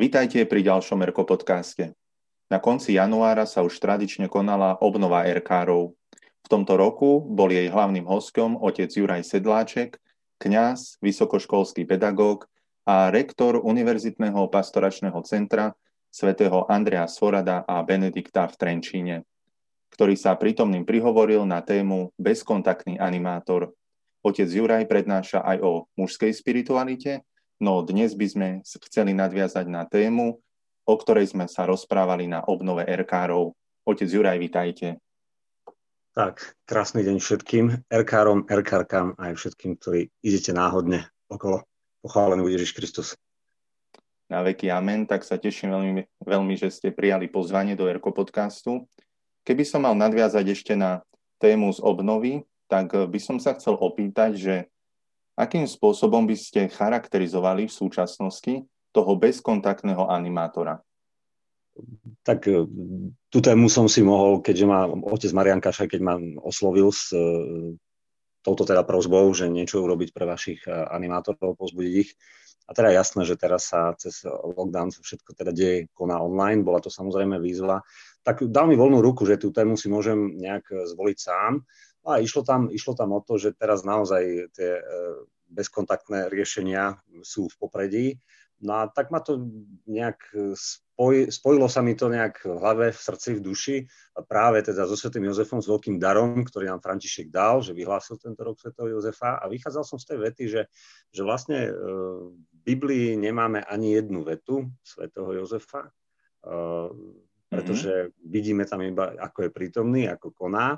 Vítajte pri ďalšom Erko podcaste. Na konci januára sa už tradične konala obnova Erkárov. V tomto roku bol jej hlavným hostom otec Juraj Sedláček, kňaz, vysokoškolský pedagóg a rektor Univerzitného pastoračného centra svätého Andrea Svorada a Benedikta v Trenčíne, ktorý sa prítomným prihovoril na tému Bezkontaktný animátor. Otec Juraj prednáša aj o mužskej spiritualite, No dnes by sme chceli nadviazať na tému, o ktorej sme sa rozprávali na obnove RKRov. Otec Juraj, vitajte. Tak, krásny deň všetkým RKRom, aj všetkým, ktorí idete náhodne okolo. Pochválený Ježiš Kristus. Na veky amen, tak sa teším veľmi, veľmi, že ste prijali pozvanie do Erko podcastu. Keby som mal nadviazať ešte na tému z obnovy, tak by som sa chcel opýtať, že Akým spôsobom by ste charakterizovali v súčasnosti toho bezkontaktného animátora? Tak e, tú tému som si mohol, keďže ma otec Marian Kašaj, keď ma oslovil s e, touto teda prozbou, že niečo urobiť pre vašich e, animátorov, pozbudiť ich. A teda jasné, že teraz sa cez lockdown všetko teda deje, koná online, bola to samozrejme výzva. Tak dal mi voľnú ruku, že tú tému si môžem nejak zvoliť sám. A išlo tam, išlo tam o to, že teraz naozaj tie e, bezkontaktné riešenia sú v popredí. No a tak ma to nejak spoj, spojilo sa mi to nejak v hlave, v srdci, v duši. A práve teda so Svetým Jozefom, s veľkým darom, ktorý nám František dal, že vyhlásil tento rok Svetého Jozefa. A vychádzal som z tej vety, že, že vlastne e, v Biblii nemáme ani jednu vetu Svetého Jozefa, e, pretože mm-hmm. vidíme tam iba, ako je prítomný, ako koná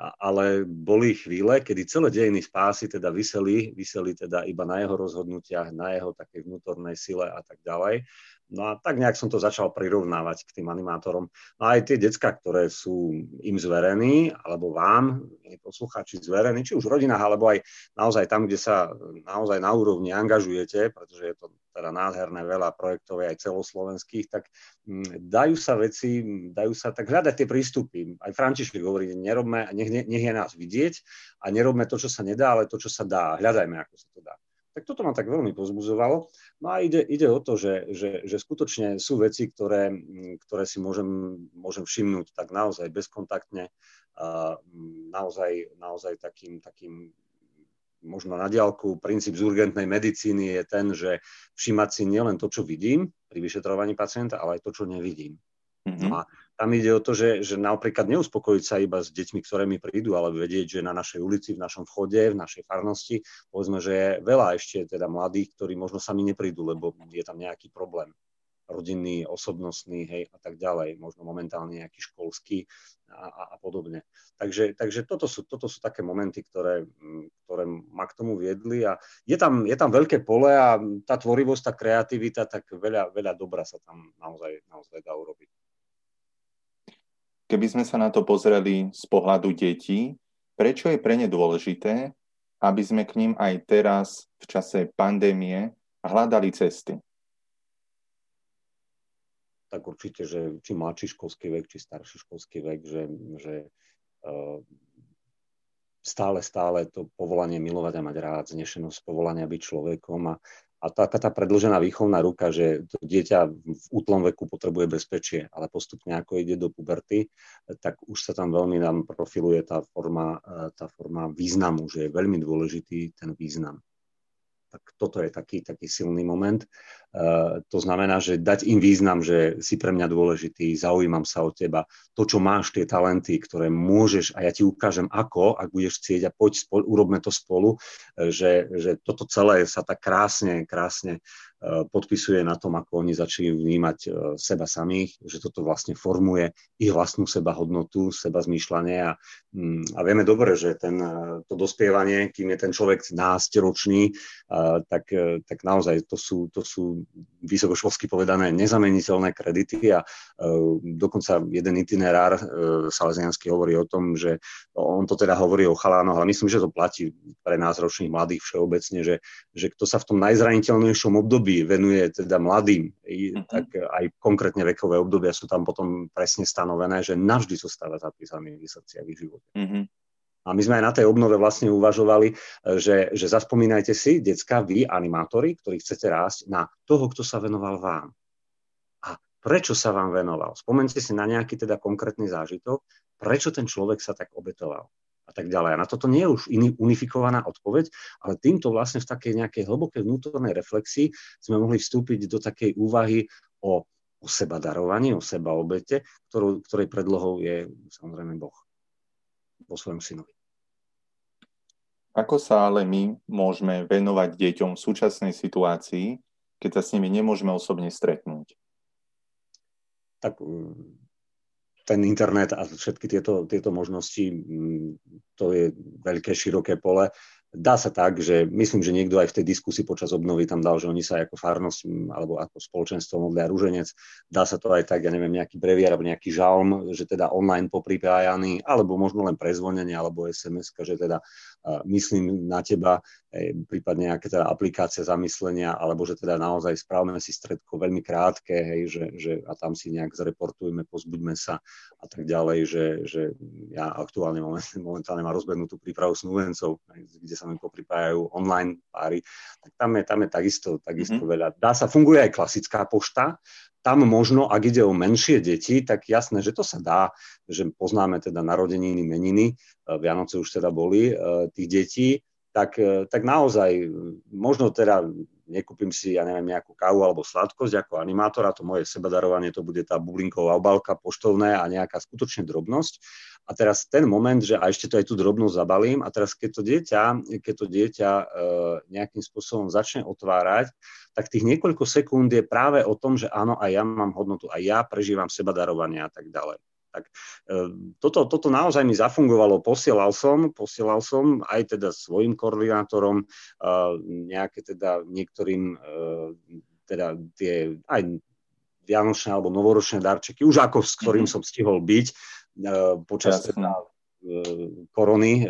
ale boli chvíle, kedy celé dejiny spásy teda vyseli, vyseli teda iba na jeho rozhodnutiach, na jeho takej vnútornej sile a tak ďalej. No a tak nejak som to začal prirovnávať k tým animátorom. No aj tie decka, ktoré sú im zverení, alebo vám, poslucháči zverení, či už v rodinách, alebo aj naozaj tam, kde sa naozaj na úrovni angažujete, pretože je to teda nádherné veľa projektov aj celoslovenských, tak mm, dajú sa veci, dajú sa tak hľadať tie prístupy. Aj František hovorí, nerobme, nech, nech je nás vidieť a nerobme to, čo sa nedá, ale to, čo sa dá. Hľadajme, ako sa to dá. Tak toto ma tak veľmi pozbuzovalo. No a ide, ide o to, že, že, že skutočne sú veci, ktoré, ktoré si môžem, môžem všimnúť tak naozaj bezkontaktne, a naozaj, naozaj takým, takým možno na diálku, princíp z urgentnej medicíny je ten, že všimať si nielen to, čo vidím pri vyšetrovaní pacienta, ale aj to, čo nevidím. Mm-hmm. No a tam ide o to, že, že napríklad neuspokojiť sa iba s deťmi, ktoré mi prídu, ale vedieť, že na našej ulici, v našom vchode, v našej farnosti, povedzme, že je veľa ešte teda mladých, ktorí možno sami neprídu, lebo je tam nejaký problém rodinný, osobnostný, hej, a tak ďalej, možno momentálne nejaký školský a, a, a podobne. Takže, takže toto, sú, toto sú také momenty, ktoré, ktoré ma k tomu viedli a je tam, je tam veľké pole a tá tvorivosť, tá kreativita, tak veľa, veľa dobra sa tam naozaj, naozaj dá urobiť. Keby sme sa na to pozreli z pohľadu detí, prečo je pre ne dôležité, aby sme k ním aj teraz v čase pandémie hľadali cesty? Tak určite, že či mladší školský vek, či starší školský vek, že, že uh, stále, stále to povolanie milovať a mať rád, znešenosť povolania byť človekom a, a taká tá predlžená výchovná ruka, že to dieťa v útlom veku potrebuje bezpečie, ale postupne ako ide do puberty, tak už sa tam veľmi nám profiluje tá forma, tá forma významu, že je veľmi dôležitý ten význam tak toto je taký, taký silný moment. Uh, to znamená, že dať im význam, že si pre mňa dôležitý, zaujímam sa o teba, to, čo máš, tie talenty, ktoré môžeš a ja ti ukážem ako, ak budeš chcieť a poď, spolu, urobme to spolu, uh, že, že toto celé sa tak krásne, krásne podpisuje na tom, ako oni začali vnímať seba samých, že toto vlastne formuje ich vlastnú seba hodnotu, seba zmýšľanie a, mm, a vieme dobre, že ten, to dospievanie, kým je ten človek násteročný, tak, tak naozaj to sú, to sú vysokoškolsky povedané nezameniteľné kredity a dokonca jeden itinerár Salesiansky hovorí o tom, že on to teda hovorí o chalánoch, ale myslím, že to platí pre nás ročných mladých všeobecne, že, že kto sa v tom najzraniteľnejšom období venuje teda mladým, mm-hmm. tak aj konkrétne vekové obdobia sú tam potom presne stanovené, že navždy zostáva zapísaný v srdci a v živote. Mm-hmm. A my sme aj na tej obnove vlastne uvažovali, e, že, že zaspomínajte si, decka, vy, animátori, ktorí chcete rásť, na toho, kto sa venoval vám. prečo sa vám venoval. Spomente si na nejaký teda konkrétny zážitok, prečo ten človek sa tak obetoval a tak ďalej. A na toto nie je už unifikovaná odpoveď, ale týmto vlastne v takej nejakej hlbokej vnútornej reflexii sme mohli vstúpiť do takej úvahy o, o seba darovaní, o seba obete, ktorú, ktorej predlohou je samozrejme Boh vo svojom synovi. Ako sa ale my môžeme venovať deťom v súčasnej situácii, keď sa s nimi nemôžeme osobne stretnúť? tak ten internet a všetky tieto, tieto možnosti, mm, to je veľké, široké pole dá sa tak, že myslím, že niekto aj v tej diskusii počas obnovy tam dal, že oni sa ako farnosť alebo ako spoločenstvo modlia rúženec. Dá sa to aj tak, ja neviem, nejaký brevier alebo nejaký žalm, že teda online popripájaný, alebo možno len prezvonenie alebo SMS, že teda myslím na teba, prípadne nejaké teda aplikácie zamyslenia, alebo že teda naozaj správame si stredko veľmi krátke, hej, že, že a tam si nejak zreportujeme, pozbuďme sa a tak ďalej, že, že ja aktuálne momentálne mám rozbehnutú prípravu snúvencov, kde sa mi popripájajú online páry, tak tam je, tam je takisto, takisto mm-hmm. veľa. Dá sa, funguje aj klasická pošta, tam možno, ak ide o menšie deti, tak jasné, že to sa dá, že poznáme teda narodeniny, meniny, e, Vianoce už teda boli e, tých detí, tak, e, tak naozaj možno teda nekúpim si, ja neviem, nejakú kávu alebo sladkosť ako animátora, to moje sebadarovanie, to bude tá bublinková obálka poštovné a nejaká skutočne drobnosť. A teraz ten moment, že a ešte to aj tú drobnosť zabalím a teraz keď to dieťa, keď to dieťa e, nejakým spôsobom začne otvárať, tak tých niekoľko sekúnd je práve o tom, že áno, aj ja mám hodnotu, aj ja prežívam sebadarovanie a tak ďalej. Tak e, toto, toto naozaj mi zafungovalo. Posielal som, posielal som aj teda svojim koordinátorom, e, nejaké teda niektorým e, teda tie aj vianočné alebo novoročné darčeky, už ako s ktorým mm-hmm. som stihol byť počas teda, korony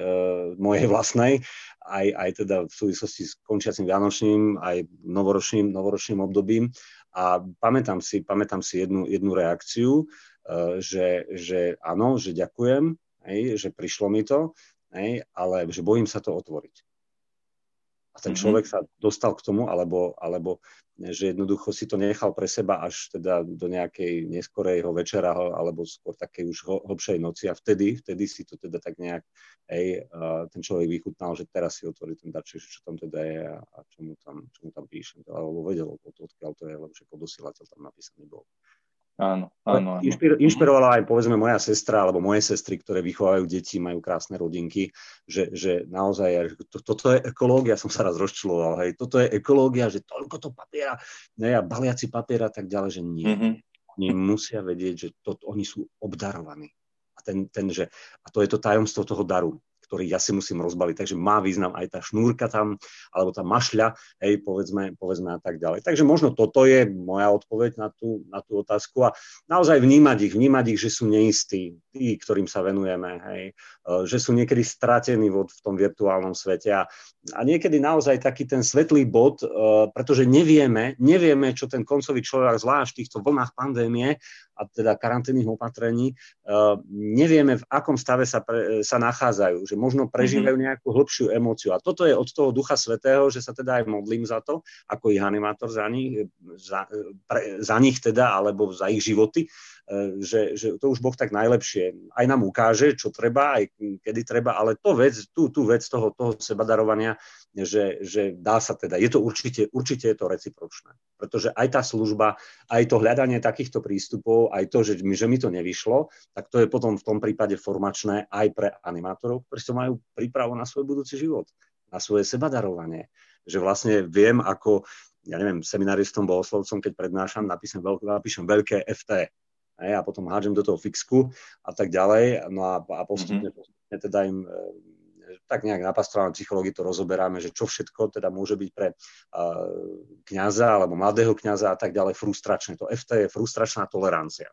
mojej vlastnej, aj, aj teda v súvislosti s končiacim vianočným, aj novoročným, novoročným obdobím. A pamätám si, pamätám si jednu, jednu reakciu, že, že áno, že ďakujem, hej, že prišlo mi to, hej, ale že bojím sa to otvoriť. A ten mm-hmm. človek sa dostal k tomu, alebo, alebo že jednoducho si to nechal pre seba až teda do nejakej neskorejho večera, alebo skôr takej už hlbšej noci a vtedy, vtedy si to teda tak nejak, hej, ten človek vychutnal, že teraz si otvorí ten darček, čo tam teda je a, a čo, mu tam, čo mu tam píšem, alebo vedel, odkiaľ to je, lebo že podosielateľ tam napísaný bol. Áno, áno, áno. Inšpir, inšpirovala aj povedzme moja sestra alebo moje sestry, ktoré vychovajú deti, majú krásne rodinky, že, že naozaj to, toto je ekológia, som sa raz rozčuloval, hej, toto je ekológia, že toľko to papiera, ne, a baliaci papiera a tak ďalej, že nie. Mm-hmm. Oni musia vedieť, že to, oni sú obdarovaní. A, ten, ten, že, a to je to tajomstvo toho daru ktorý ja si musím rozbaliť. Takže má význam aj tá šnúrka tam, alebo tá mašľa, hej, povedzme, povedzme a tak ďalej. Takže možno toto je moja odpoveď na tú, na tú otázku a naozaj vnímať ich, vnímať ich, že sú neistí, tí, ktorým sa venujeme, hej, e, že sú niekedy stratení v, v tom virtuálnom svete a, a niekedy naozaj taký ten svetlý bod, uh, pretože nevieme, nevieme, čo ten koncový človek, zvlášť v týchto vlnách pandémie, a teda karanténnych opatrení, uh, nevieme, v akom stave sa, pre, sa nachádzajú, že možno prežívajú mhm. nejakú hĺbšiu emóciu. A toto je od toho Ducha Svetého, že sa teda aj modlím za to, ako ich animátor za nich, za, pre, za nich teda, alebo za ich životy, E, že, že to už Boh tak najlepšie aj nám ukáže, čo treba, aj kedy treba, ale to vec, tú, tú vec toho, toho sebadarovania, že, že dá sa teda, je to určite, určite je to recipročné. Pretože aj tá služba, aj to hľadanie takýchto prístupov, aj to, že mi, že mi to nevyšlo, tak to je potom v tom prípade formačné aj pre animátorov, ktorí sa majú prípravu na svoj budúci život, na svoje sebadarovanie. Že vlastne viem, ako ja neviem, seminaristom, bohoslovcom, keď prednášam, napíšem, veľké, napíšem veľké FT, a potom hádžem do toho fixku a tak ďalej. No a, a postupne, mm-hmm. postupne teda im tak nejak na pastorálnej psychológii to rozoberáme, že čo všetko teda môže byť pre kňaza alebo mladého kňaza a tak ďalej frustračné. To FT je frustračná tolerancia.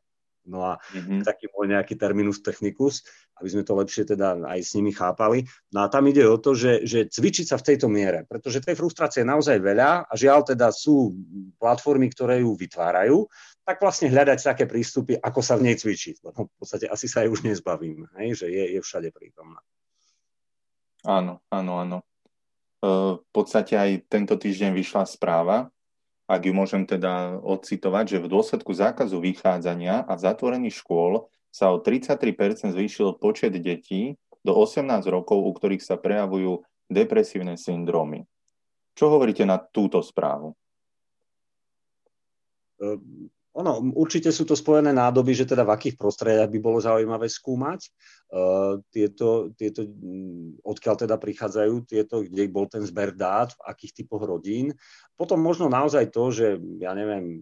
No a mm-hmm. taký môj nejaký terminus technicus, aby sme to lepšie teda aj s nimi chápali. No a tam ide o to, že, že cvičiť sa v tejto miere, pretože tej frustrácie je naozaj veľa a žiaľ teda sú platformy, ktoré ju vytvárajú, tak vlastne hľadať také prístupy, ako sa v nej cvičiť. Lebo v podstate asi sa aj už nezbavím, hej, že je, je všade prítomná. Áno, áno, áno. E, v podstate aj tento týždeň vyšla správa, ak ju môžem teda odcitovať, že v dôsledku zákazu vychádzania a zatvorení škôl sa o 33% zvýšil počet detí do 18 rokov, u ktorých sa prejavujú depresívne syndrómy. Čo hovoríte na túto správu? Ono, určite sú to spojené nádoby, že teda v akých prostrediach by bolo zaujímavé skúmať. Uh, tieto, tieto, mm, odkiaľ teda prichádzajú tieto, kde bol ten zber dát, v akých typoch rodín. Potom možno naozaj to, že ja neviem,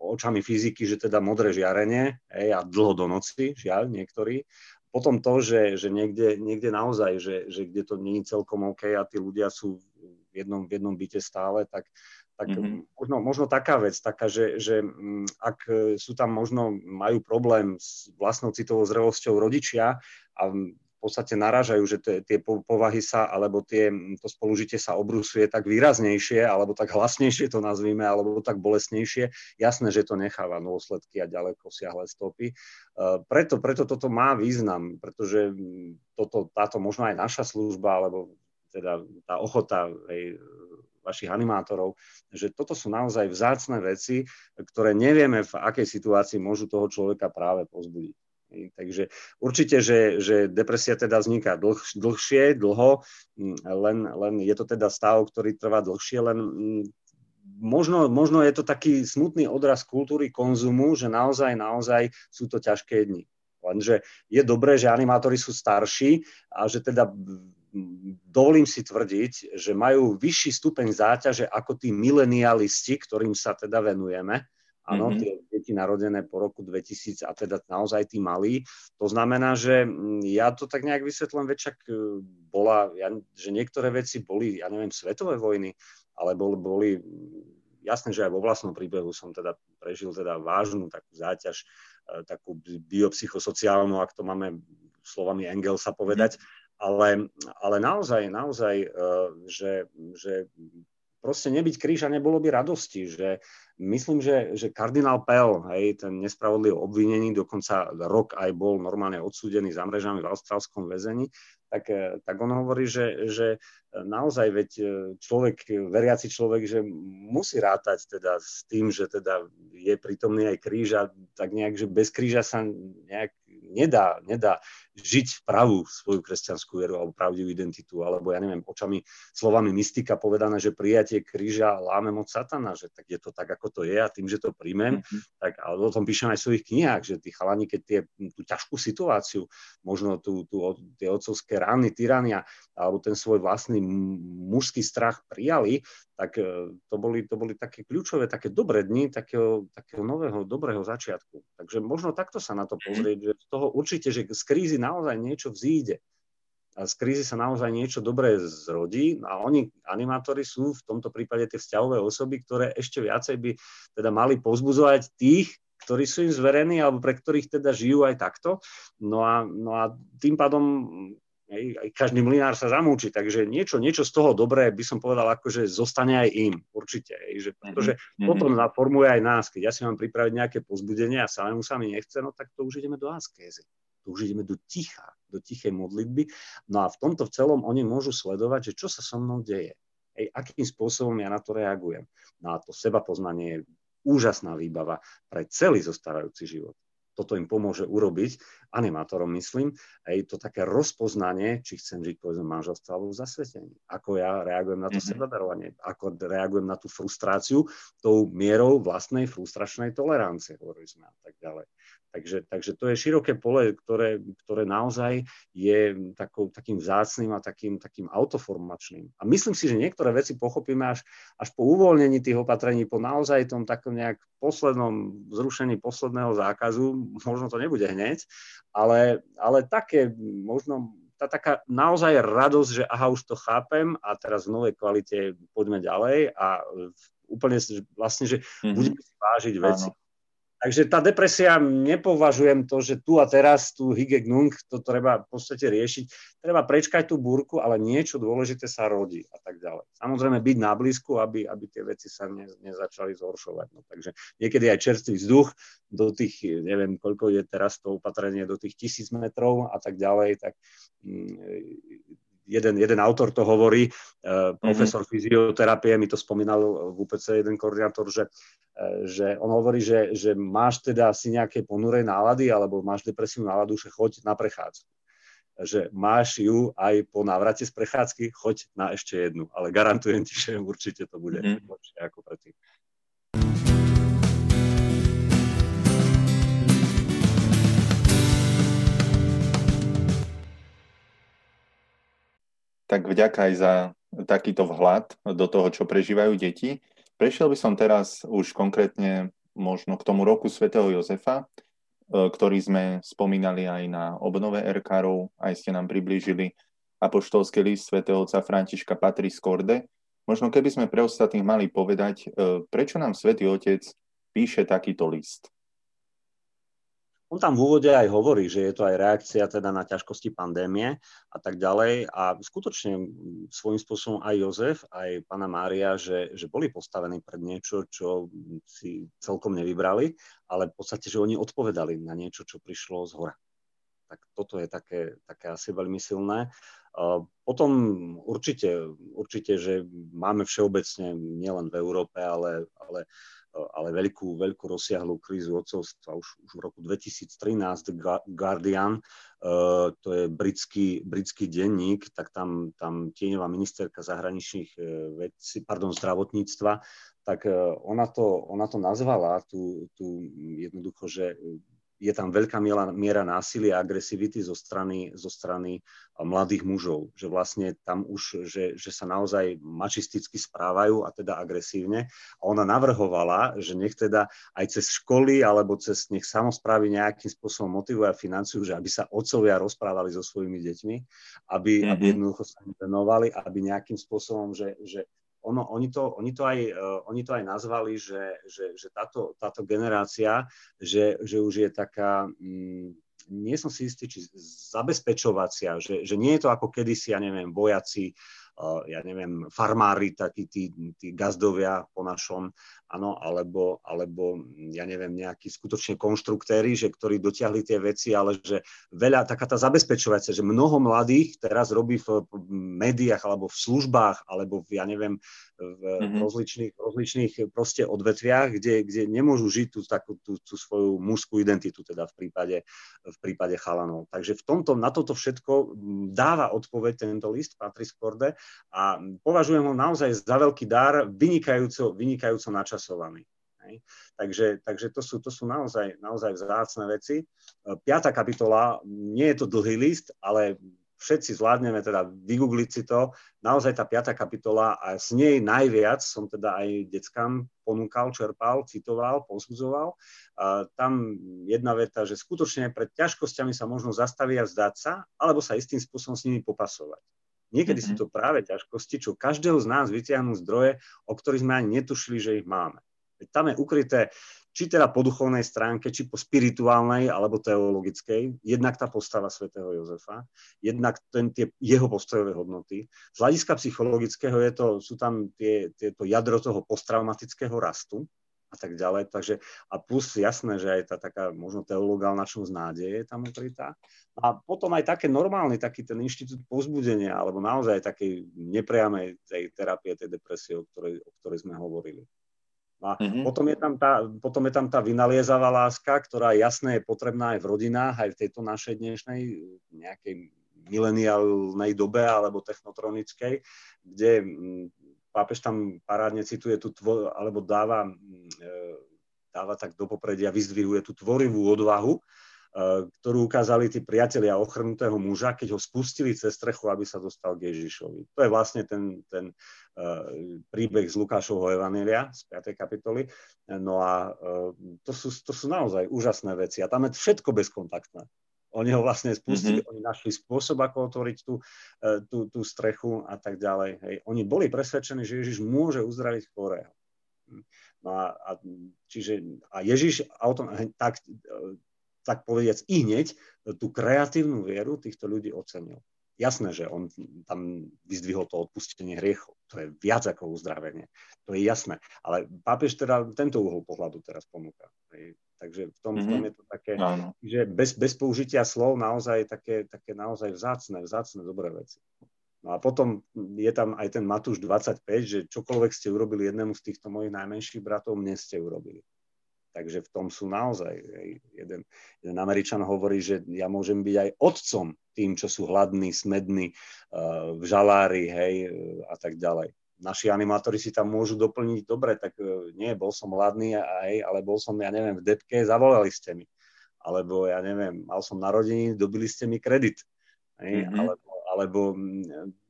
očami fyziky, že teda modré žiarenie hej, a dlho do noci, žiaľ, niektorí. Potom to, že, že niekde, niekde naozaj, že, že kde to nie je celkom OK a tí ľudia sú v jednom, v jednom byte stále, tak tak mm-hmm. možno, možno taká vec, taká, že, že mm, ak sú tam možno, majú problém s vlastnou citovou zrelosťou rodičia a v podstate narážajú, že tie povahy sa, alebo tie, to spolužitie sa obrusuje tak výraznejšie, alebo tak hlasnejšie to nazvíme, alebo tak bolesnejšie, jasné, že to necháva dôsledky a ďaleko siahle stopy. E, preto, preto toto má význam, pretože mm, toto, táto možno aj naša služba, alebo teda tá ochota hej, vašich animátorov, že toto sú naozaj vzácne veci, ktoré nevieme, v akej situácii môžu toho človeka práve pozbudiť. Takže určite, že, že depresia teda vzniká dlh, dlhšie, dlho, len, len je to teda stav, ktorý trvá dlhšie, len možno, možno je to taký smutný odraz kultúry konzumu, že naozaj, naozaj sú to ťažké dni. Lenže je dobré, že animátori sú starší a že teda dovolím si tvrdiť, že majú vyšší stupeň záťaže ako tí milenialisti, ktorým sa teda venujeme. Áno, mm-hmm. tie deti narodené po roku 2000 a teda naozaj tí malí. To znamená, že mm, ja to tak nejak vysvetlím, veď však e, bola, ja, že niektoré veci boli, ja neviem, svetové vojny, ale boli, boli jasné, že aj vo vlastnom príbehu som teda prežil teda vážnu takú záťaž, e, takú biopsychosociálnu, ak to máme slovami Engelsa povedať. Mm ale, ale naozaj, naozaj, e, že, že proste nebyť kríža nebolo by radosti, že myslím, že, že kardinál Pell, hej, ten nespravodlivo obvinený, dokonca rok aj bol normálne odsúdený za mrežami v austrálskom väzení, tak, e, tak on hovorí, že, že naozaj veď e, človek, veriaci človek, že musí rátať teda s tým, že teda je prítomný aj kríža, tak nejak, že bez kríža sa nejak nedá, nedá žiť pravú svoju kresťanskú vieru alebo pravdivú identitu, alebo ja neviem, očami, slovami mystika povedané, že prijatie kríža láme moc satana, že tak je to tak, ako to je a tým, že to príjmem, mm-hmm. tak ale o tom píšem aj v svojich knihách, že tí chalani, keď tie, tú ťažkú situáciu, možno tú, tú, tie otcovské rány, tyrania, alebo ten svoj vlastný mužský strach prijali, tak e, to boli, to boli také kľúčové, také dobré dni, takého, takého nového, dobrého začiatku. Takže možno takto sa na to mhm. pozrieť, že z toho určite, že z krízy naozaj niečo vzíde. A z krízy sa naozaj niečo dobré zrodí a oni, animátori, sú v tomto prípade tie vzťahové osoby, ktoré ešte viacej by teda mali pozbudzovať tých, ktorí sú im zverení alebo pre ktorých teda žijú aj takto. No a, no a tým pádom Hej, aj každý mlinár sa zamúči, takže niečo, niečo z toho dobré by som povedal, akože zostane aj im, určite. Že, mhm, pretože mm-hmm. potom naformuje aj nás. Keď ja si mám pripraviť nejaké pozbudenie a samému sa mi nechce, no tak to už ideme do askézy. To už ideme do ticha, do tichej modlitby. No a v tomto v celom oni môžu sledovať, že čo sa so mnou deje. Hej, akým spôsobom ja na to reagujem. No a to seba poznanie je úžasná výbava pre celý zostávajúci život toto im pomôže urobiť, animátorom myslím, aj to také rozpoznanie, či chcem žiť povedzme manželstvo alebo v zasvetení. Ako ja reagujem na to mm-hmm. sebaverovanie, ako reagujem na tú frustráciu tou mierou vlastnej frustračnej tolerancie, hovorili sme a tak ďalej. Takže, takže to je široké pole, ktoré, ktoré naozaj je takou, takým vzácným a takým, takým autoformačným. A myslím si, že niektoré veci pochopíme až, až po uvoľnení tých opatrení, po naozaj tom takom nejak poslednom zrušení posledného zákazu, možno to nebude hneď, ale, ale také možno tá taká naozaj radosť, že aha, už to chápem a teraz v novej kvalite poďme ďalej a úplne vlastne, že mm-hmm. budeme si vážiť veci. Áno Takže tá depresia, nepovažujem to, že tu a teraz, tu higegnung, to treba v podstate riešiť. Treba prečkať tú búrku, ale niečo dôležité sa rodí a tak ďalej. Samozrejme byť na blízku, aby, aby tie veci sa ne, nezačali zhoršovať. No, takže niekedy aj čerstvý vzduch do tých, neviem, koľko je teraz to opatrenie, do tých tisíc metrov a tak ďalej, tak mm, jeden, jeden autor to hovorí, uh, profesor mm-hmm. fyzioterapie, mi to spomínal v UPC jeden koordinátor, že, uh, že on hovorí, že, že máš teda si nejaké ponurej nálady alebo máš depresívnu náladu, že choď na prechádzku že máš ju aj po návrate z prechádzky, choď na ešte jednu, ale garantujem ti, že určite to bude mm-hmm. lepšie ako predtým. Tak vďaka aj za takýto vhľad do toho, čo prežívajú deti. Prešiel by som teraz už konkrétne možno k tomu roku svätého Jozefa, e, ktorý sme spomínali aj na obnove RK-rov, aj ste nám priblížili apoštolský list svätého otca Františka Patris Corde. Možno keby sme pre ostatných mali povedať, e, prečo nám svätý Otec píše takýto list. On tam v úvode aj hovorí, že je to aj reakcia teda na ťažkosti pandémie a tak ďalej. A skutočne svojím spôsobom aj Jozef, aj pána Mária, že, že boli postavení pred niečo, čo si celkom nevybrali, ale v podstate, že oni odpovedali na niečo, čo prišlo z hora. Tak toto je také, také asi veľmi silné. Potom určite, určite, že máme všeobecne, nielen v Európe, ale, ale ale veľkú, veľkú rozsiahlu krízu odcovstva. Už, už v roku 2013 The Guardian, uh, to je britský, britský denník, tak tam, tam tieňová ministerka zahraničných uh, vecí, pardon, zdravotníctva, tak uh, ona, to, ona to nazvala tú, tú jednoducho, že je tam veľká miera, miera násilia a agresivity zo strany, zo strany mladých mužov, že vlastne tam už, že, že sa naozaj mačisticky správajú a teda agresívne. A ona navrhovala, že nech teda aj cez školy alebo cez nech samozprávy nejakým spôsobom motivujú a financujú, že aby sa otcovia rozprávali so svojimi deťmi, aby, mm-hmm. aby jednoducho sa venovali, aby nejakým spôsobom, že, že ono, oni, to, oni, to aj, uh, oni to aj nazvali, že, že, že táto, táto generácia, že, že už je taká, mm, nie som si istý, či zabezpečovacia, že, že nie je to ako kedysi, ja neviem, vojaci, ja neviem, farmári, takí tí, tí gazdovia po našom, áno, alebo, alebo ja neviem, nejakí skutočne konštruktéry, že ktorí dotiahli tie veci, ale že veľa, taká tá zabezpečovacia, že mnoho mladých teraz robí v médiách alebo v službách, alebo v, ja neviem, v mm-hmm. rozličných, rozličných proste odvetviach, kde, kde nemôžu žiť tú, takú, tú, tú svoju mužskú identitu, teda v prípade, v prípade chalanov. Takže v tomto, na toto všetko dáva odpoveď tento list Patrice Corde a považujem ho naozaj za veľký dar, vynikajúco, vynikajúco načasovaný. Hej. Takže, takže to, sú, to sú naozaj, naozaj vzácne veci. Piatá kapitola, nie je to dlhý list, ale všetci zvládneme teda vygoogliť si to. Naozaj tá piatá kapitola a z nej najviac som teda aj deckám ponúkal, čerpal, citoval, pozbudzoval. A tam jedna veta, že skutočne pred ťažkosťami sa možno zastaviť a vzdať sa, alebo sa istým spôsobom s nimi popasovať. Niekedy mm-hmm. sú to práve ťažkosti, čo každého z nás vytiahnú zdroje, o ktorých sme ani netušili, že ich máme. Veď tam je ukryté, či teda po duchovnej stránke, či po spirituálnej alebo teologickej, jednak tá postava svätého Jozefa, jednak ten, tie jeho postojové hodnoty. Z hľadiska psychologického je to, sú tam tie, tieto jadro toho posttraumatického rastu, a tak ďalej. Takže, a plus jasné, že aj tá taká možno teologálna čnosť nádeje je tam ukrytá. A potom aj také normálny, taký ten inštitút povzbudenia, alebo naozaj takej nepriamej tej terapie, tej depresie, o ktorej, o ktorej sme hovorili. A mm-hmm. potom, je tam tá, potom je tam tá vynaliezavá láska, ktorá jasne je potrebná aj v rodinách, aj v tejto našej dnešnej nejakej mileniálnej dobe alebo technotronickej, kde pápež tam parádne cituje tú tvo, alebo dáva, mm, e, dáva tak do popredia, vyzdvihuje tú tvorivú odvahu, e, ktorú ukázali tí priatelia ochrnutého muža, keď ho spustili cez strechu, aby sa dostal k Ježišovi. To je vlastne ten, ten uh, príbeh z Lukášovho Evanília z 5. kapitoly. No a to, sú, to sú naozaj úžasné veci. A tam je všetko bezkontaktné. Oni ho vlastne spustili, mm-hmm. oni našli spôsob, ako otvoriť tú, e, tú, tú strechu a tak ďalej. Hej. Oni boli presvedčení, že Ježiš môže uzdraviť chorého. No a, a, čiže, a Ježiš autom, tak, e, tak povediac i hneď tú kreatívnu vieru týchto ľudí ocenil. Jasné, že on tam vyzdvihol to odpustenie hriechov. To je viac ako uzdravenie. To je jasné. Ale pápež teda tento uhol pohľadu teraz ponúka. Takže v tom, mm-hmm. v tom mhm. je to také, Áno. že bez, bez použitia slov naozaj také, také naozaj vzácne, vzácne dobré veci. No a potom je tam aj ten Matúš 25, že čokoľvek ste urobili jednému z týchto mojich najmenších bratov, mne ste urobili. Takže v tom sú naozaj, jeden, jeden Američan hovorí, že ja môžem byť aj otcom tým, čo sú hladní, smední, uh, v žalári, hej, a tak ďalej. Naši animátori si tam môžu doplniť, dobre, tak uh, nie, bol som hladný, hej, ale bol som, ja neviem, v depke, zavolali ste mi. Alebo, ja neviem, mal som narodení, dobili ste mi kredit. Hej, mm-hmm. alebo, alebo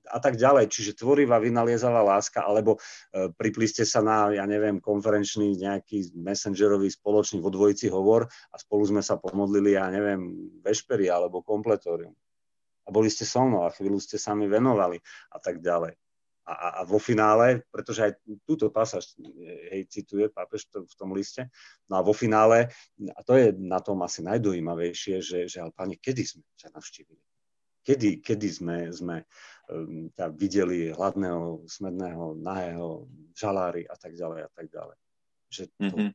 a tak ďalej. Čiže tvorivá vynaliezavá láska, alebo e, pripli ste sa na, ja neviem, konferenčný nejaký messengerový spoločný vo dvojici hovor a spolu sme sa pomodlili, ja neviem, vešpery alebo kompletórium. A boli ste so mnou a chvíľu ste sami venovali a tak ďalej. A, a, vo finále, pretože aj túto pasáž hej, cituje pápež v tom liste, no a vo finále, a to je na tom asi najdojímavejšie, že, že ale páni, kedy sme sa navštívili? Kedy, kedy sme, sme um, videli hladného, smedného, nahého, žalári a tak ďalej a tak ďalej. Že to, mm-hmm.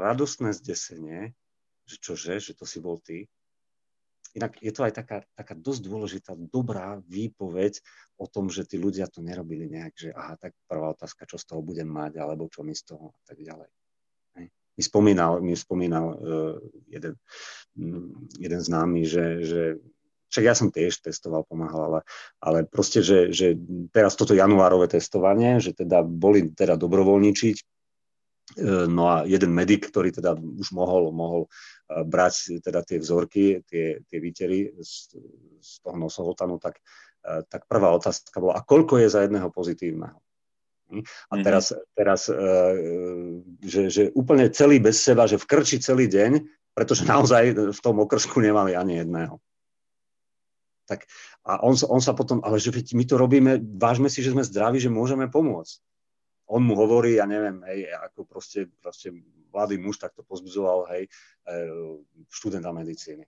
radostné zdesenie, že čože, že to si bol ty. Inak je to aj taká, taká dosť dôležitá, dobrá výpoveď o tom, že tí ľudia to nerobili nejak, že aha, tak prvá otázka, čo z toho budem mať, alebo čo mi z toho a tak ďalej. Mi spomínal, mi spomínal uh, jeden, jeden známy, že, že však ja som tiež testoval, pomáhal, ale, ale proste, že, že teraz toto januárové testovanie, že teda boli teda dobrovoľničiť, no a jeden medic, ktorý teda už mohol, mohol e, brať teda tie vzorky, tie, tie výtery z, z toho nosohotanu, tak, e, tak prvá otázka bola, a koľko je za jedného pozitívneho? Hm? A mhm. teraz, teraz že, že úplne celý bez seba, že vkrčí celý deň, pretože naozaj v tom okrsku nemali ani jedného. Tak, a on, on sa potom, ale že my to robíme, vážme si, že sme zdraví, že môžeme pomôcť. On mu hovorí, ja neviem, hej, ako proste, proste mladý muž takto pozbudzoval, hej, e, študenta medicíny.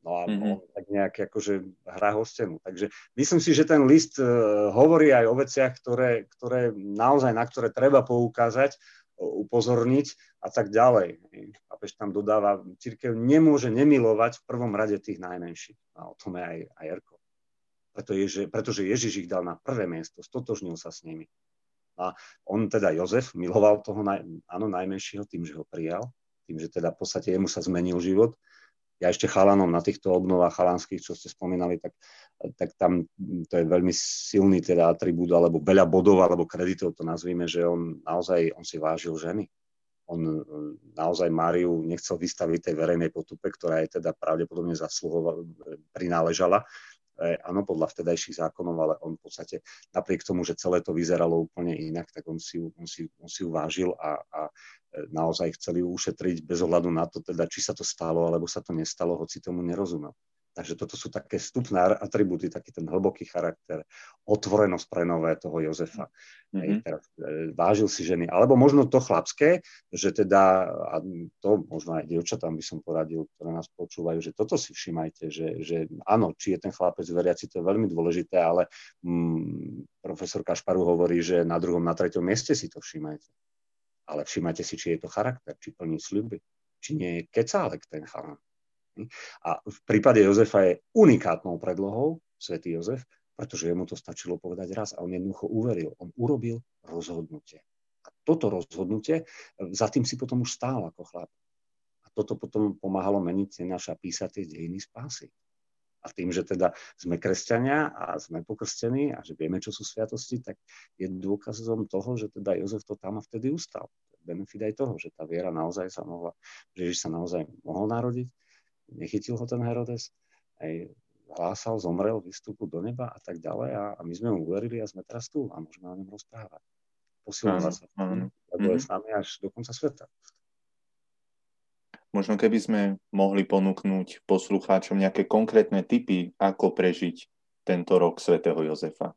No a mm-hmm. on tak nejak akože hrá ho stenu. Takže myslím si, že ten list uh, hovorí aj o veciach, ktoré, ktoré naozaj, na ktoré treba poukázať upozorniť a tak ďalej. Pápež tam dodáva, církev nemôže nemilovať v prvom rade tých najmenších. A o tom je aj, aj Erko. Preto je, pretože Ježiš ich dal na prvé miesto, stotožnil sa s nimi. A on teda, Jozef, miloval toho naj, áno, najmenšieho tým, že ho prijal, tým, že teda v podstate jemu sa zmenil život ja ešte chalanom na týchto obnovách chalanských, čo ste spomínali, tak, tak tam to je veľmi silný teda atribút, alebo veľa bodov, alebo kreditov to nazvíme, že on naozaj, on si vážil ženy. On naozaj Máriu nechcel vystaviť tej verejnej potupe, ktorá je teda pravdepodobne prináležala, e, áno, podľa vtedajších zákonov, ale on v podstate napriek tomu, že celé to vyzeralo úplne inak, tak on si, on si, on si ju vážil a, a naozaj chceli ušetriť bez ohľadu na to, teda, či sa to stalo, alebo sa to nestalo, hoci tomu nerozumel. Takže toto sú také vstupné atribúty, taký ten hlboký charakter, otvorenosť pre nové toho Jozefa. Mm-hmm. Hej, teraz, e, vážil si ženy. Alebo možno to chlapské, že teda, a to možno aj dievčatám by som poradil, ktoré nás počúvajú, že toto si všimajte, že, že áno, či je ten chlapec veriaci, to je veľmi dôležité, ale mm, profesor Kašparu hovorí, že na druhom, na treťom mieste si to všimajte ale všimajte si, či je to charakter, či plní sľuby, či nie je kecálek ten chalan. A v prípade Jozefa je unikátnou predlohou svätý Jozef, pretože jemu to stačilo povedať raz a on jednoducho uveril. On urobil rozhodnutie. A toto rozhodnutie, za tým si potom už stál ako chlap. A toto potom pomáhalo meniť naša písacie dejiny spásy. A tým, že teda sme kresťania a sme pokrstení a že vieme, čo sú sviatosti, tak je dôkazom toho, že teda Jozef to tam a vtedy ustal. Benefit aj toho, že tá viera naozaj sa mohla, že Ježiš sa naozaj mohol narodiť, nechytil ho ten Herodes, aj hlásal, zomrel, vystúpil do neba a tak ďalej a, a my sme mu uverili a sme teraz tu a môžeme o ňom rozprávať. Posilovať sa, lebo je mhm. s nami až do konca sveta. Možno keby sme mohli ponúknuť poslucháčom nejaké konkrétne typy, ako prežiť tento rok svätého Jozefa.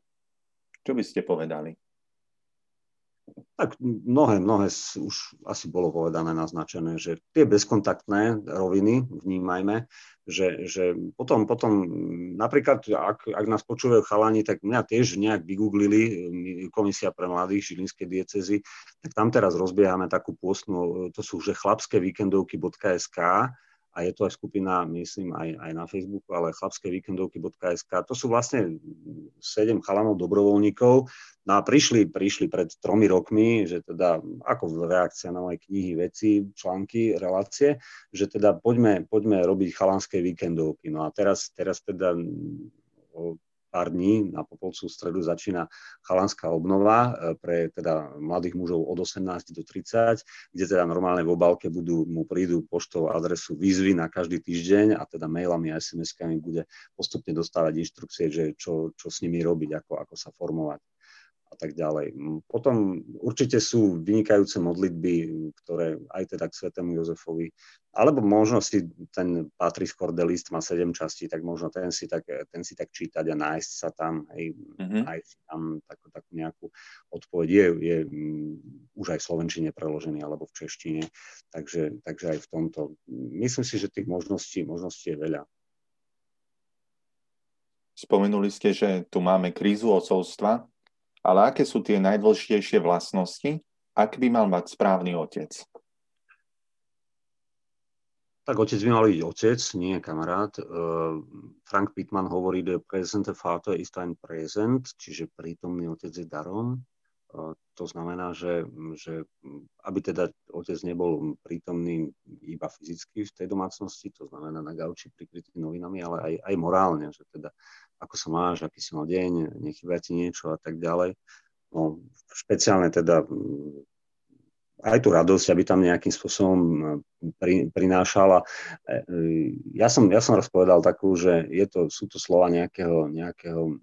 Čo by ste povedali? Tak mnohé, mnohé už asi bolo povedané, naznačené, že tie bezkontaktné roviny vnímajme, že, že potom, potom napríklad, ak, ak nás počúvajú chalani, tak mňa tiež nejak vygooglili Komisia pre mladých Žilinskej diecezy, tak tam teraz rozbiehame takú pôstnu, to sú že chlapské víkendovky.sk a je to aj skupina, myslím, aj, aj na Facebooku, ale chlapské víkendovky.sk. To sú vlastne sedem chalanov dobrovoľníkov. No a prišli, prišli pred tromi rokmi, že teda ako reakcia na moje knihy, veci, články, relácie, že teda poďme, poďme robiť chalanské víkendovky. No a teraz, teraz teda pár dní na Popolcu v stredu začína chalanská obnova e, pre teda mladých mužov od 18 do 30, kde teda normálne v obálke budú, mu prídu poštou adresu výzvy na každý týždeň a teda mailami a SMS-kami bude postupne dostávať inštrukcie, že čo, čo s nimi robiť, ako, ako sa formovať a tak ďalej. Potom určite sú vynikajúce modlitby, ktoré aj teda k svetému Jozefovi, alebo možno si ten Patris Cordelist má sedem častí, tak možno ten si tak, ten si tak čítať a nájsť sa tam, hej, mm-hmm. nájsť tam takú, takú nejakú odpoveď. Je, je um, už aj v Slovenčine preložený, alebo v češtine, takže, takže aj v tomto. Myslím si, že tých možností, možností je veľa. Spomenuli ste, že tu máme krízu ocovstva. Ale aké sú tie najdôležitejšie vlastnosti, ak by mal mať správny otec? Tak otec by mal byť otec, nie kamarát. Uh, Frank Pittman hovorí, že present Vater ist ein present, čiže prítomný otec je darom. Uh, to znamená, že, že aby teda otec nebol prítomný iba fyzicky v tej domácnosti, to znamená na gauči prikrytý novinami, ale aj, aj morálne, že teda ako sa máš, aký si mal deň, nechýba ti niečo a tak ďalej. No, špeciálne teda mm, aj tú radosť, aby tam nejakým spôsobom mm, pri, prinášala. E, e, ja som, ja som raz povedal takú, že je to, sú to slova nejakého, nejakého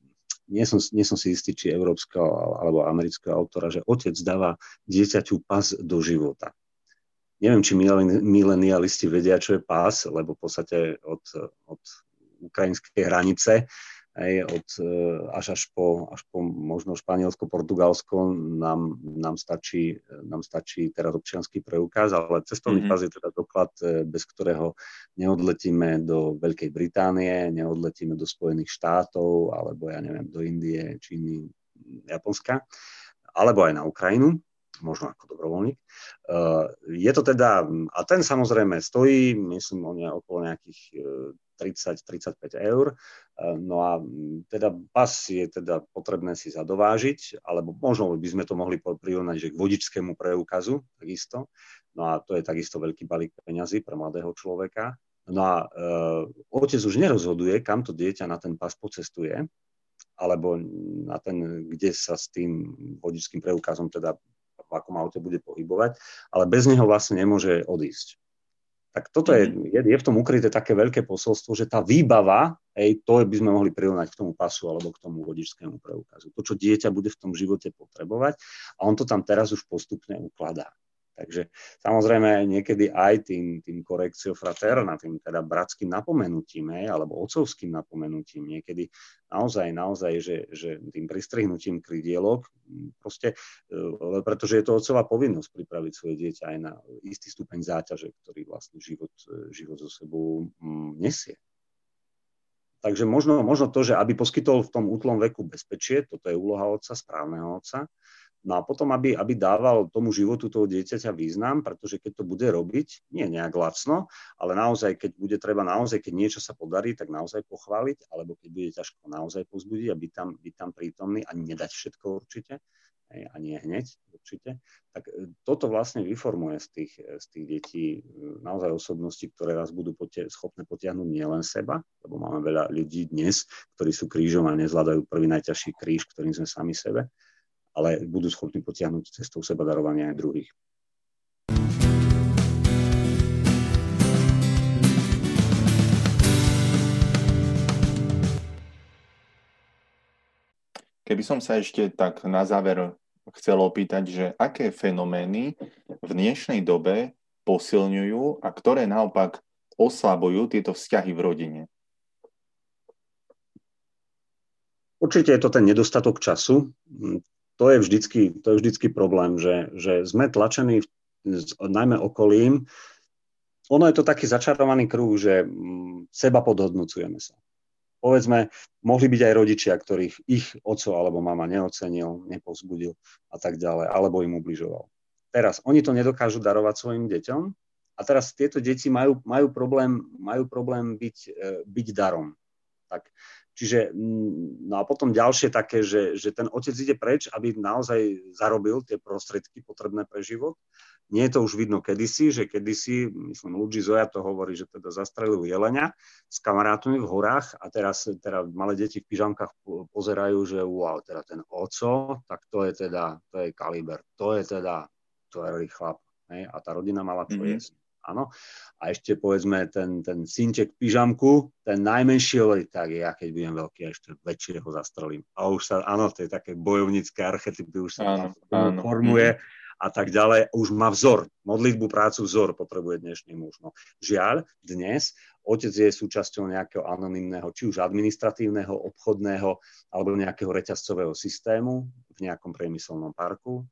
nie som, nie som si istý, či európskeho alebo amerického autora, že otec dáva dieťaťu pas do života. Neviem, či milenialisti vedia, čo je pás, lebo v podstate od, od ukrajinskej hranice aj od, e, až, až, po, až po možno Španielsko, Portugalsko nám, nám, stačí, nám stačí teraz občianský preukaz, ale cestovný mm-hmm. pas je teda doklad, e, bez ktorého neodletíme do Veľkej Británie, neodletíme do Spojených štátov, alebo ja neviem, do Indie, Číny, Japonska, alebo aj na Ukrajinu možno ako dobrovoľník. E, je to teda, a ten samozrejme stojí, myslím, okolo nejakých 30-35 eur. E, no a teda pas je teda potrebné si zadovážiť, alebo možno by sme to mohli prirovnať, že k vodičskému preukazu takisto. No a to je takisto veľký balík peňazí pre mladého človeka. No a e, otec už nerozhoduje, kam to dieťa na ten pas pocestuje, alebo na ten, kde sa s tým vodičským preukazom teda v akom aute bude pohybovať, ale bez neho vlastne nemôže odísť. Tak toto je, mhm. je, je v tom ukryté také veľké posolstvo, že tá výbava, hej, to by sme mohli prirovnať k tomu pasu alebo k tomu vodičskému preukazu. To, čo dieťa bude v tom živote potrebovať a on to tam teraz už postupne ukladá. Takže samozrejme niekedy aj tým, tým korekciou fraterna, tým teda bratským napomenutím, hej, alebo otcovským napomenutím, niekedy naozaj, naozaj, že, že tým pristrihnutím krydielok, proste, e, pretože je to otcová povinnosť pripraviť svoje dieťa aj na istý stupeň záťaže, ktorý vlastne život, e, život so sebou nesie. Takže možno, možno to, že aby poskytol v tom útlom veku bezpečie, toto je úloha otca, správneho otca, No a potom, aby, aby dával tomu životu toho dieťaťa význam, pretože keď to bude robiť, nie nejak lacno, ale naozaj, keď bude treba naozaj, keď niečo sa podarí, tak naozaj pochváliť, alebo keď bude ťažko naozaj pozbudiť a byť tam, byť tam prítomný a nedať všetko určite, a nie hneď určite, tak e, toto vlastne vyformuje z tých, z tých detí e, naozaj osobnosti, ktoré raz budú potia- schopné potiahnuť nielen seba, lebo máme veľa ľudí dnes, ktorí sú krížom a nezvládajú prvý najťažší kríž, ktorým sme sami sebe, ale budú schopní potiahnuť cestou seba darovania aj druhých. Keby som sa ešte tak na záver chcel opýtať, že aké fenomény v dnešnej dobe posilňujú a ktoré naopak oslabujú tieto vzťahy v rodine? Určite je to ten nedostatok času to je vždycky, to je vždycky problém, že, že sme tlačení najmä okolím. Ono je to taký začarovaný kruh, že mm, seba podhodnocujeme sa. Povedzme, mohli byť aj rodičia, ktorých ich oco alebo mama neocenil, nepozbudil a tak ďalej, alebo im ubližoval. Teraz oni to nedokážu darovať svojim deťom a teraz tieto deti majú, majú, problém, majú problém byť, e, byť darom. Tak Čiže, mm, no a potom ďalšie také, že, že ten otec ide preč, aby naozaj zarobil tie prostriedky potrebné pre život. Nie je to už vidno kedysi, že kedysi, myslím, Luigi Zoja to hovorí, že teda zastrelil jelenia s kamarátmi v horách a teraz teda malé deti v pyžamkách pozerajú, že wow, teda ten oco, tak to je teda, to je kaliber, to je teda, to je chlap. Hej? A tá rodina mala čo mm-hmm. jesť. Áno. A ešte povedzme ten, ten synček pyžamku, ten najmenší hovorí, tak ja keď budem veľký, ešte väčšieho zastrelím. A už sa, áno, to je také bojovnícke archetypy, už sa áno, tam áno. formuje a tak ďalej. Už má vzor, modlitbu, prácu, vzor potrebuje dnešný muž. No. Žiaľ, dnes otec je súčasťou nejakého anonimného, či už administratívneho, obchodného alebo nejakého reťazcového systému v nejakom priemyselnom parku,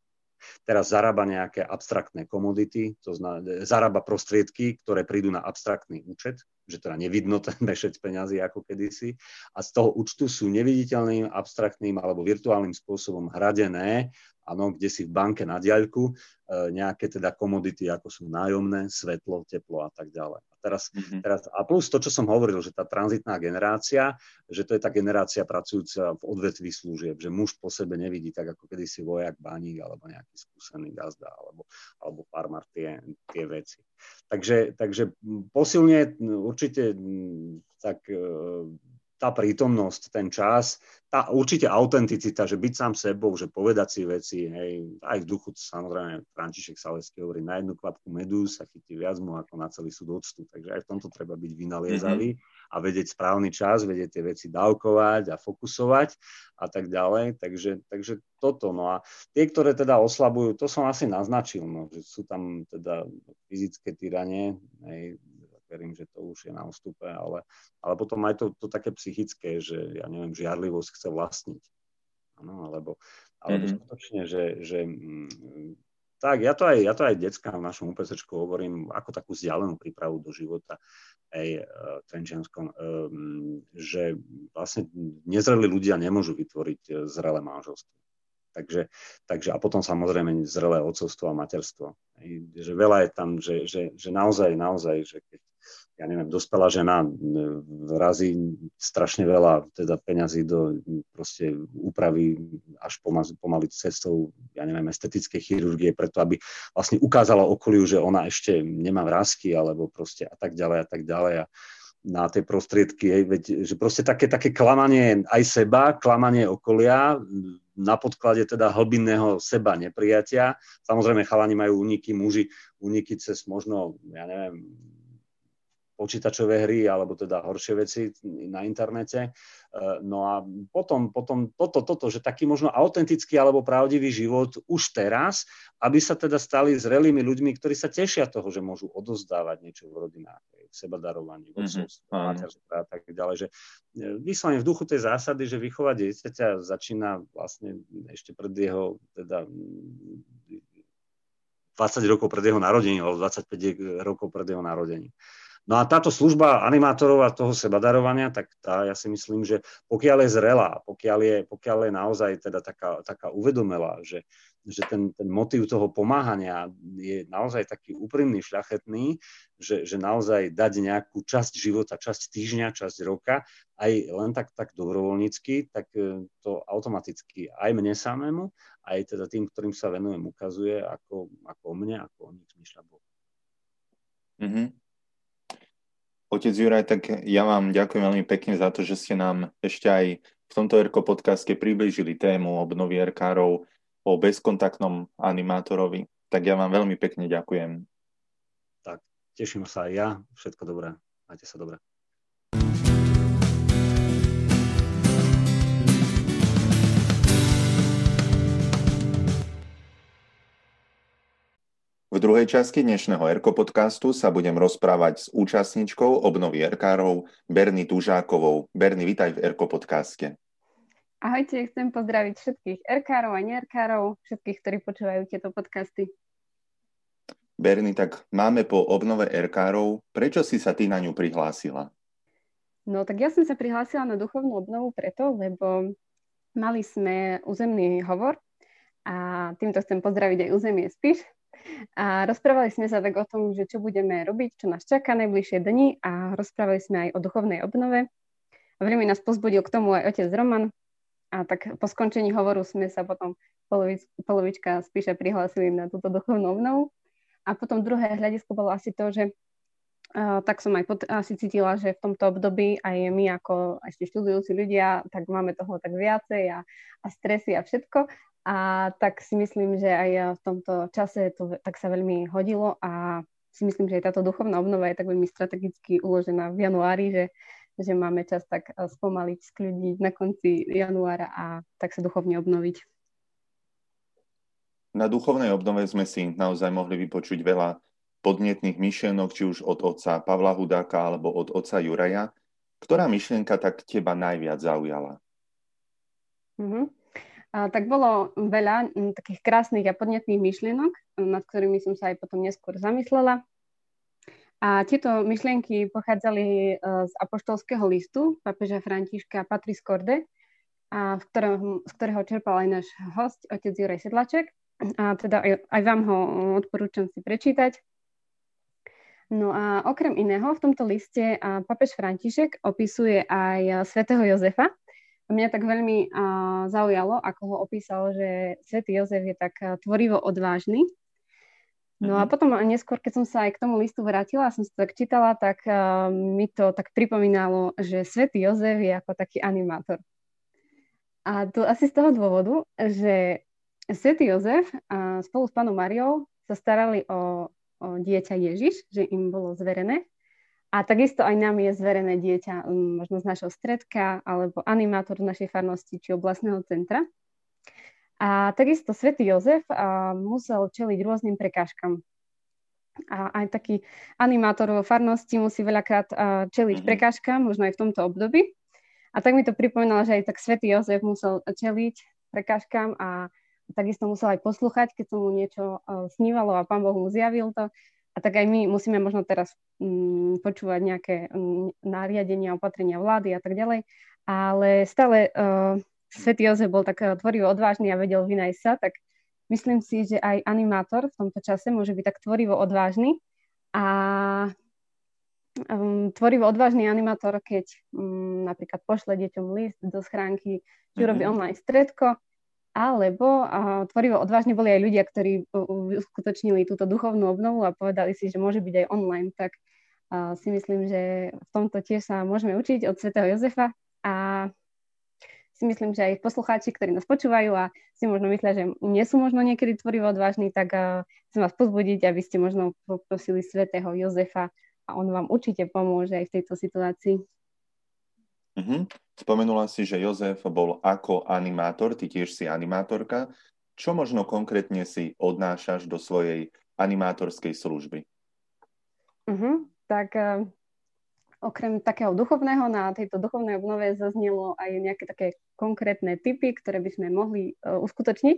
Teraz zarába nejaké abstraktné komodity, to znamená, zarába prostriedky, ktoré prídu na abstraktný účet, že teda nevidno ten mešec peňazí ako kedysi. A z toho účtu sú neviditeľným, abstraktným alebo virtuálnym spôsobom hradené, áno, kde si v banke na diaľku, e, nejaké teda komodity, ako sú nájomné, svetlo, teplo a tak ďalej teraz, mm-hmm. teraz, a plus to, čo som hovoril, že tá tranzitná generácia, že to je tá generácia pracujúca v odvetví služieb, že muž po sebe nevidí tak, ako kedysi vojak, baník alebo nejaký skúsený gazda alebo, alebo farmár tie, tie veci. Takže, takže posilne určite tak e, tá prítomnosť, ten čas, tá určite autenticita, že byť sám sebou, že povedať si veci, hej, aj v duchu, samozrejme, František Saleský hovorí, na jednu kvapku medú sa chytí viac mu ako na celý súd octu, takže aj v tomto treba byť vynaliezavý mm-hmm. a vedieť správny čas, vedieť tie veci dávkovať a fokusovať a tak ďalej, takže, takže toto, no a tie, ktoré teda oslabujú, to som asi naznačil, no, že sú tam teda fyzické tyranie, hej, verím, že to už je na ústupe, ale, ale potom aj to, to také psychické, že ja neviem, žiarlivosť chce vlastniť. Ano, alebo, alebo mm-hmm. skutočne, že, že mm, tak, ja to aj, ja to aj deckám v našom UPCčku hovorím ako takú vzdialenú prípravu do života aj uh, Trenčianskom, um, že vlastne nezrelí ľudia nemôžu vytvoriť e, zrelé manželstvo. Takže, takže, a potom samozrejme zrelé otcovstvo a materstvo. Že veľa je tam, že, že, že naozaj, naozaj, že keď ja neviem, dospelá žena razí strašne veľa teda peňazí do proste úpravy až pomaly, cestou, ja neviem, estetickej chirurgie, preto aby vlastne ukázala okoliu, že ona ešte nemá vrázky alebo proste a tak ďalej a tak ďalej. A na tie prostriedky, hej, veď, že proste také, také klamanie aj seba, klamanie okolia, na podklade teda hlbinného seba neprijatia. Samozrejme, chalani majú úniky, muži úniky cez možno, ja neviem, počítačové hry alebo teda horšie veci na internete. E, no a potom, potom toto, toto, že taký možno autentický alebo pravdivý život už teraz, aby sa teda stali zrelými ľuďmi, ktorí sa tešia toho, že môžu odozdávať niečo v rodinách, v sebadarovaní, v mm-hmm. a tak ďalej. Že e, vyslovene v duchu tej zásady, že vychovať dieťaťa začína vlastne ešte pred jeho teda 20 rokov pred jeho narodením, alebo 25 rokov pred jeho narodením. No a táto služba animátorov a toho sebadarovania, tak tá, ja si myslím, že pokiaľ je zrelá, pokiaľ je, pokiaľ je naozaj teda taká, taká uvedomelá, že, že ten, ten motív toho pomáhania je naozaj taký úprimný, šľachetný, že, že naozaj dať nejakú časť života, časť týždňa, časť roka, aj len tak, tak dobrovoľnícky, tak e, to automaticky aj mne samému, aj teda tým, ktorým sa venujem, ukazuje, ako, ako o mne, ako o nich zmyšľa Boh. Mm-hmm. Otec Juraj, tak ja vám ďakujem veľmi pekne za to, že ste nám ešte aj v tomto ERKO podcaste približili tému obnovy erkárov o bezkontaktnom animátorovi. Tak ja vám veľmi pekne ďakujem. Tak, teším sa aj ja. Všetko dobré. Majte sa dobre. V druhej časti dnešného Erko podcastu sa budem rozprávať s účastníčkou obnovy Erkárov Berny Tužákovou. Berny, vitaj v Erko podcaste. Ahojte, chcem pozdraviť všetkých Erkárov a nerkárov, všetkých, ktorí počúvajú tieto podcasty. Berny, tak máme po obnove Erkárov. Prečo si sa ty na ňu prihlásila? No tak ja som sa prihlásila na duchovnú obnovu preto, lebo mali sme územný hovor a týmto chcem pozdraviť aj územie Spiš, a rozprávali sme sa tak o tom, že čo budeme robiť, čo nás čaká najbližšie dni a rozprávali sme aj o duchovnej obnove. veľmi nás pozbudil k tomu aj otec Roman. A tak po skončení hovoru sme sa potom polovič, polovička spíše prihlásili na túto duchovnú obnovu. A potom druhé hľadisko bolo asi to, že Uh, tak som aj pot- asi cítila, že v tomto období aj my ako ešte študujúci ľudia, tak máme toho tak viacej a, a stresy a všetko. A tak si myslím, že aj v tomto čase to tak sa veľmi hodilo a si myslím, že aj táto duchovná obnova je tak veľmi strategicky uložená v januári, že, že máme čas tak spomaliť, skľudniť na konci januára a tak sa duchovne obnoviť. Na duchovnej obnove sme si naozaj mohli vypočuť veľa podnetných myšlienok, či už od otca Pavla Hudáka alebo od otca Juraja. Ktorá myšlienka tak teba najviac zaujala? Mm-hmm. Tak bolo veľa m, takých krásnych a podnetných myšlienok, nad ktorými som sa aj potom neskôr zamyslela. A tieto myšlienky pochádzali uh, z apoštolského listu papeža Františka Patris Corde, a v ktorého, z ktorého čerpal aj náš host, otec Juraj Sedlaček. A teda aj, aj vám ho odporúčam si prečítať. No a okrem iného v tomto liste papež František opisuje aj svätého Jozefa. A mňa tak veľmi uh, zaujalo, ako ho opísal, že svätý Jozef je tak tvorivo odvážny. No a mhm. potom neskôr, keď som sa aj k tomu listu vrátila a som to tak čítala, tak uh, mi to tak pripomínalo, že svätý Jozef je ako taký animátor. A to asi z toho dôvodu, že svätý Jozef uh, spolu s pánom Mariou sa starali o o dieťa Ježiš, že im bolo zverené. A takisto aj nám je zverené dieťa, možno z našho stredka, alebo animátor z našej farnosti či oblastného centra. A takisto svätý Jozef a, musel čeliť rôznym prekážkam. A aj taký animátor vo farnosti musí veľakrát a, čeliť mm-hmm. prekážkam, možno aj v tomto období. A tak mi to pripomínalo, že aj tak svätý Jozef musel čeliť prekážkam a takisto musel aj poslúchať, keď som mu niečo uh, snívalo a pán Boh mu zjavil to. A tak aj my musíme možno teraz um, počúvať nejaké um, nariadenia, opatrenia vlády a tak ďalej. Ale stále uh, Svetý Jozef bol tak tvorivo odvážny a vedel vynajsť sa, tak myslím si, že aj animátor v tomto čase môže byť tak tvorivo odvážny a um, tvorivo odvážny animátor, keď um, napríklad pošle deťom list do schránky, či mm-hmm. robí online stredko, alebo uh, tvorivo odvážne boli aj ľudia, ktorí uskutočnili túto duchovnú obnovu a povedali si, že môže byť aj online, tak uh, si myslím, že v tomto tiež sa môžeme učiť od svätého Jozefa a si myslím, že aj poslucháči, ktorí nás počúvajú a si možno myslia, že nie sú možno niekedy tvorivo odvážni, tak uh, chcem vás pozbudiť, aby ste možno poprosili svätého Jozefa a on vám určite pomôže aj v tejto situácii. Mm-hmm. Spomenula si, že Jozef bol ako animátor, ty tiež si animátorka. Čo možno konkrétne si odnášaš do svojej animátorskej služby? Mm-hmm. Tak uh, okrem takého duchovného, na tejto duchovnej obnove zaznelo aj nejaké také konkrétne typy, ktoré by sme mohli uh, uskutočniť.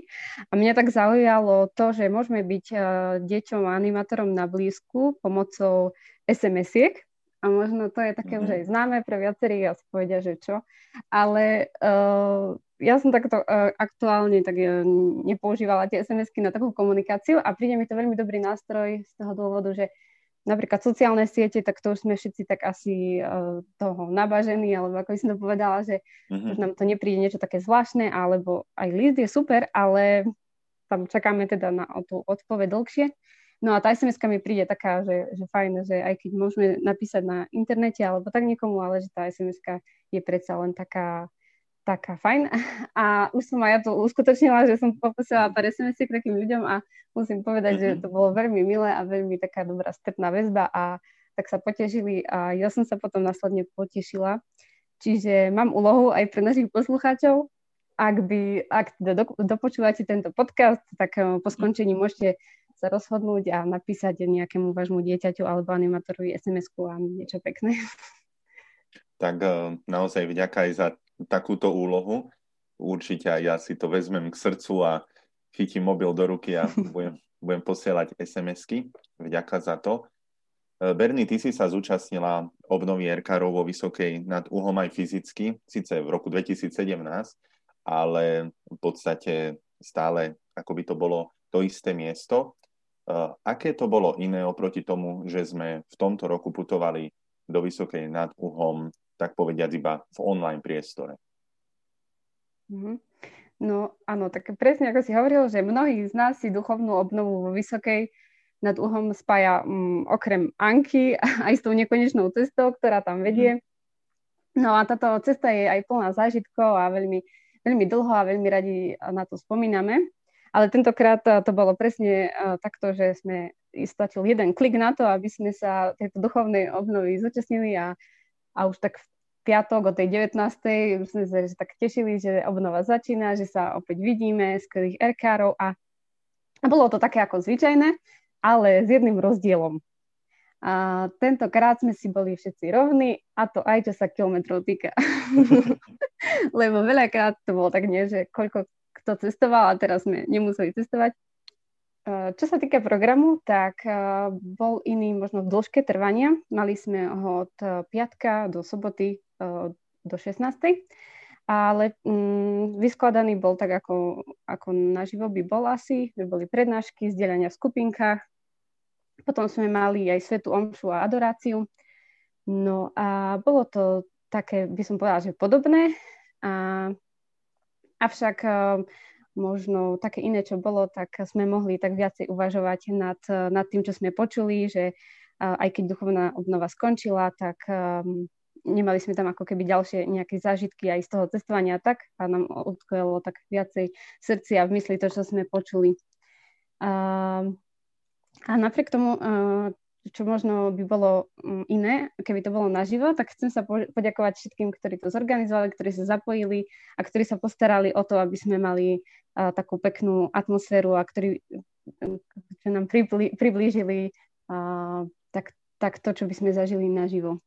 A mňa tak zaujalo to, že môžeme byť uh, deťom a animátorom na blízku pomocou SMS-iek, a možno to je také mm-hmm. už aj známe pre viacerých a si povedia, že čo. Ale uh, ja som takto uh, aktuálne tak uh, nepoužívala tie SMS-ky na takú komunikáciu a príde mi to veľmi dobrý nástroj z toho dôvodu, že napríklad sociálne siete, tak to už sme všetci tak asi uh, toho nabažení, alebo ako by som to povedala, že mm-hmm. už nám to nepríde niečo také zvláštne, alebo aj list je super, ale tam čakáme teda na tú odpoveď dlhšie. No a tá sms mi príde taká, že, že fajn, že aj keď môžeme napísať na internete alebo tak niekomu, ale že tá sms je predsa len taká, taká fajn. A už som aj ja to uskutočnila, že som poposielala pár sms k takým ľuďom a musím povedať, že mhm. to bolo veľmi milé a veľmi taká dobrá spätná väzba a tak sa potešili a ja som sa potom následne potešila. Čiže mám úlohu aj pre našich poslucháčov, ak, by, ak do, dopočúvate tento podcast, tak eh, po skončení môžete sa rozhodnúť a napísať nejakému vášmu dieťaťu alebo animátorovi SMS-ku a niečo pekné. Tak e, naozaj vďaka aj za takúto úlohu. Určite aj ja si to vezmem k srdcu a chytím mobil do ruky a budem, budem posielať SMS-ky. Vďaka za to. E, Berny, ty si sa zúčastnila obnovy RKRov vo Vysokej nad Uhom aj fyzicky, síce v roku 2017, ale v podstate stále ako by to bolo to isté miesto. Aké to bolo iné oproti tomu, že sme v tomto roku putovali do Vysokej nad Uhom tak povediať iba v online priestore. Mm-hmm. No áno, tak presne ako si hovoril, že mnohí z nás si duchovnú obnovu vo Vysokej nad uhom spája um, okrem Anky aj s tou nekonečnou cestou, ktorá tam vedie. No a táto cesta je aj plná zážitkov a veľmi, veľmi dlho a veľmi radi na to spomíname. Ale tentokrát to bolo presne uh, takto, že sme stačil jeden klik na to, aby sme sa tejto duchovnej obnovy zúčastnili a, a už tak v piatok o tej 19. už sme sa tak tešili, že obnova začína, že sa opäť vidíme, skvelých erkárov a, a bolo to také ako zvyčajné, ale s jedným rozdielom. A tentokrát sme si boli všetci rovní a to aj čo sa kilometrov týka. Lebo veľakrát to bolo tak nie, že koľko kto cestoval a teraz sme nemuseli cestovať. Čo sa týka programu, tak bol iný možno v dĺžke trvania. Mali sme ho od piatka do soboty do 16. Ale mm, vyskladaný bol tak, ako, ako naživo by bol asi. Boli prednášky, zdieľania v skupinkách, potom sme mali aj Svetu Omšu a adoráciu. No a bolo to také, by som povedala, že podobné. A, avšak e, možno také iné, čo bolo, tak sme mohli tak viacej uvažovať nad, nad tým, čo sme počuli, že aj keď duchovná obnova skončila, tak nemali sme tam ako keby ďalšie nejaké zážitky aj z toho cestovania tak a nám odkojilo tak viacej srdcia v mysli to, čo sme počuli. Um, a napriek tomu, eh, čo možno by bolo mm, iné, keby to bolo naživo, tak chcem sa poďakovať všetkým, ktorí to zorganizovali, ktorí sa zapojili a ktorí sa postarali o to, aby sme mali eh, takú peknú atmosféru a ktorí čo nám priblížili eh, tak, tak to, čo by sme zažili naživo.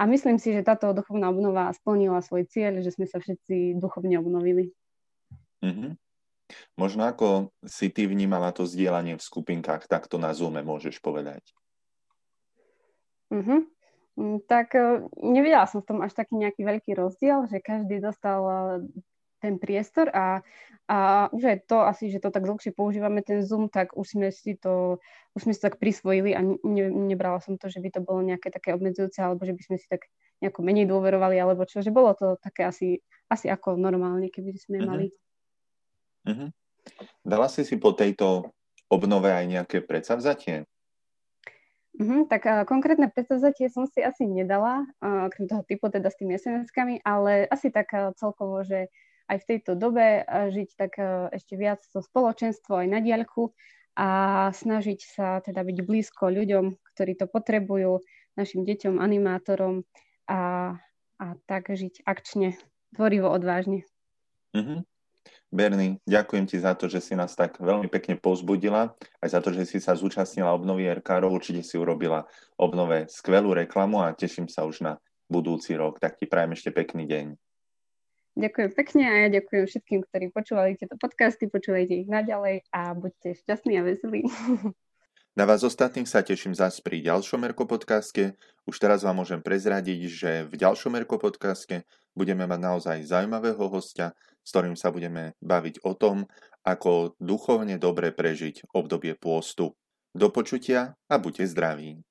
A myslím si, že táto duchovná obnova splnila svoj cieľ, že sme sa všetci duchovne obnovili. Mm-hmm. Možno ako si ty vnímala to zdieľanie v skupinkách, tak to na Zoome môžeš povedať. Uh-huh. Tak e, nevidela som v tom až taký nejaký veľký rozdiel, že každý dostal e, ten priestor a, a už aj to asi, že to tak dlhšie používame ten Zoom, tak už sme si to, už sme si to tak prisvojili a ne, nebrala som to, že by to bolo nejaké také obmedzujúce, alebo že by sme si tak nejako menej dôverovali, alebo čo, že bolo to také asi, asi ako normálne, keby sme uh-huh. mali. Uh-huh. Dala si si po tejto obnove aj nejaké predsavzatie? Uh-huh, tak uh, konkrétne predsavzatie som si asi nedala, uh, okrem toho typu teda s tými SMS-kami, ale asi tak uh, celkovo, že aj v tejto dobe uh, žiť tak uh, ešte viac to spoločenstvo aj na diaľku a snažiť sa teda byť blízko ľuďom, ktorí to potrebujú, našim deťom, animátorom a, a tak žiť akčne, tvorivo, odvážne. Uh-huh. Berny, ďakujem ti za to, že si nás tak veľmi pekne povzbudila, aj za to, že si sa zúčastnila obnovy RK, určite si urobila obnove skvelú reklamu a teším sa už na budúci rok. Tak ti prajem ešte pekný deň. Ďakujem pekne a ja ďakujem všetkým, ktorí počúvali tieto podcasty, počúvajte ich naďalej a buďte šťastní a veselí. Na vás ostatných sa teším zase pri ďalšom Erko podcaste. Už teraz vám môžem prezradiť, že v ďalšom Erko podcaste budeme mať naozaj zaujímavého hostia, s ktorým sa budeme baviť o tom, ako duchovne dobre prežiť obdobie pôstu. Do počutia a buďte zdraví.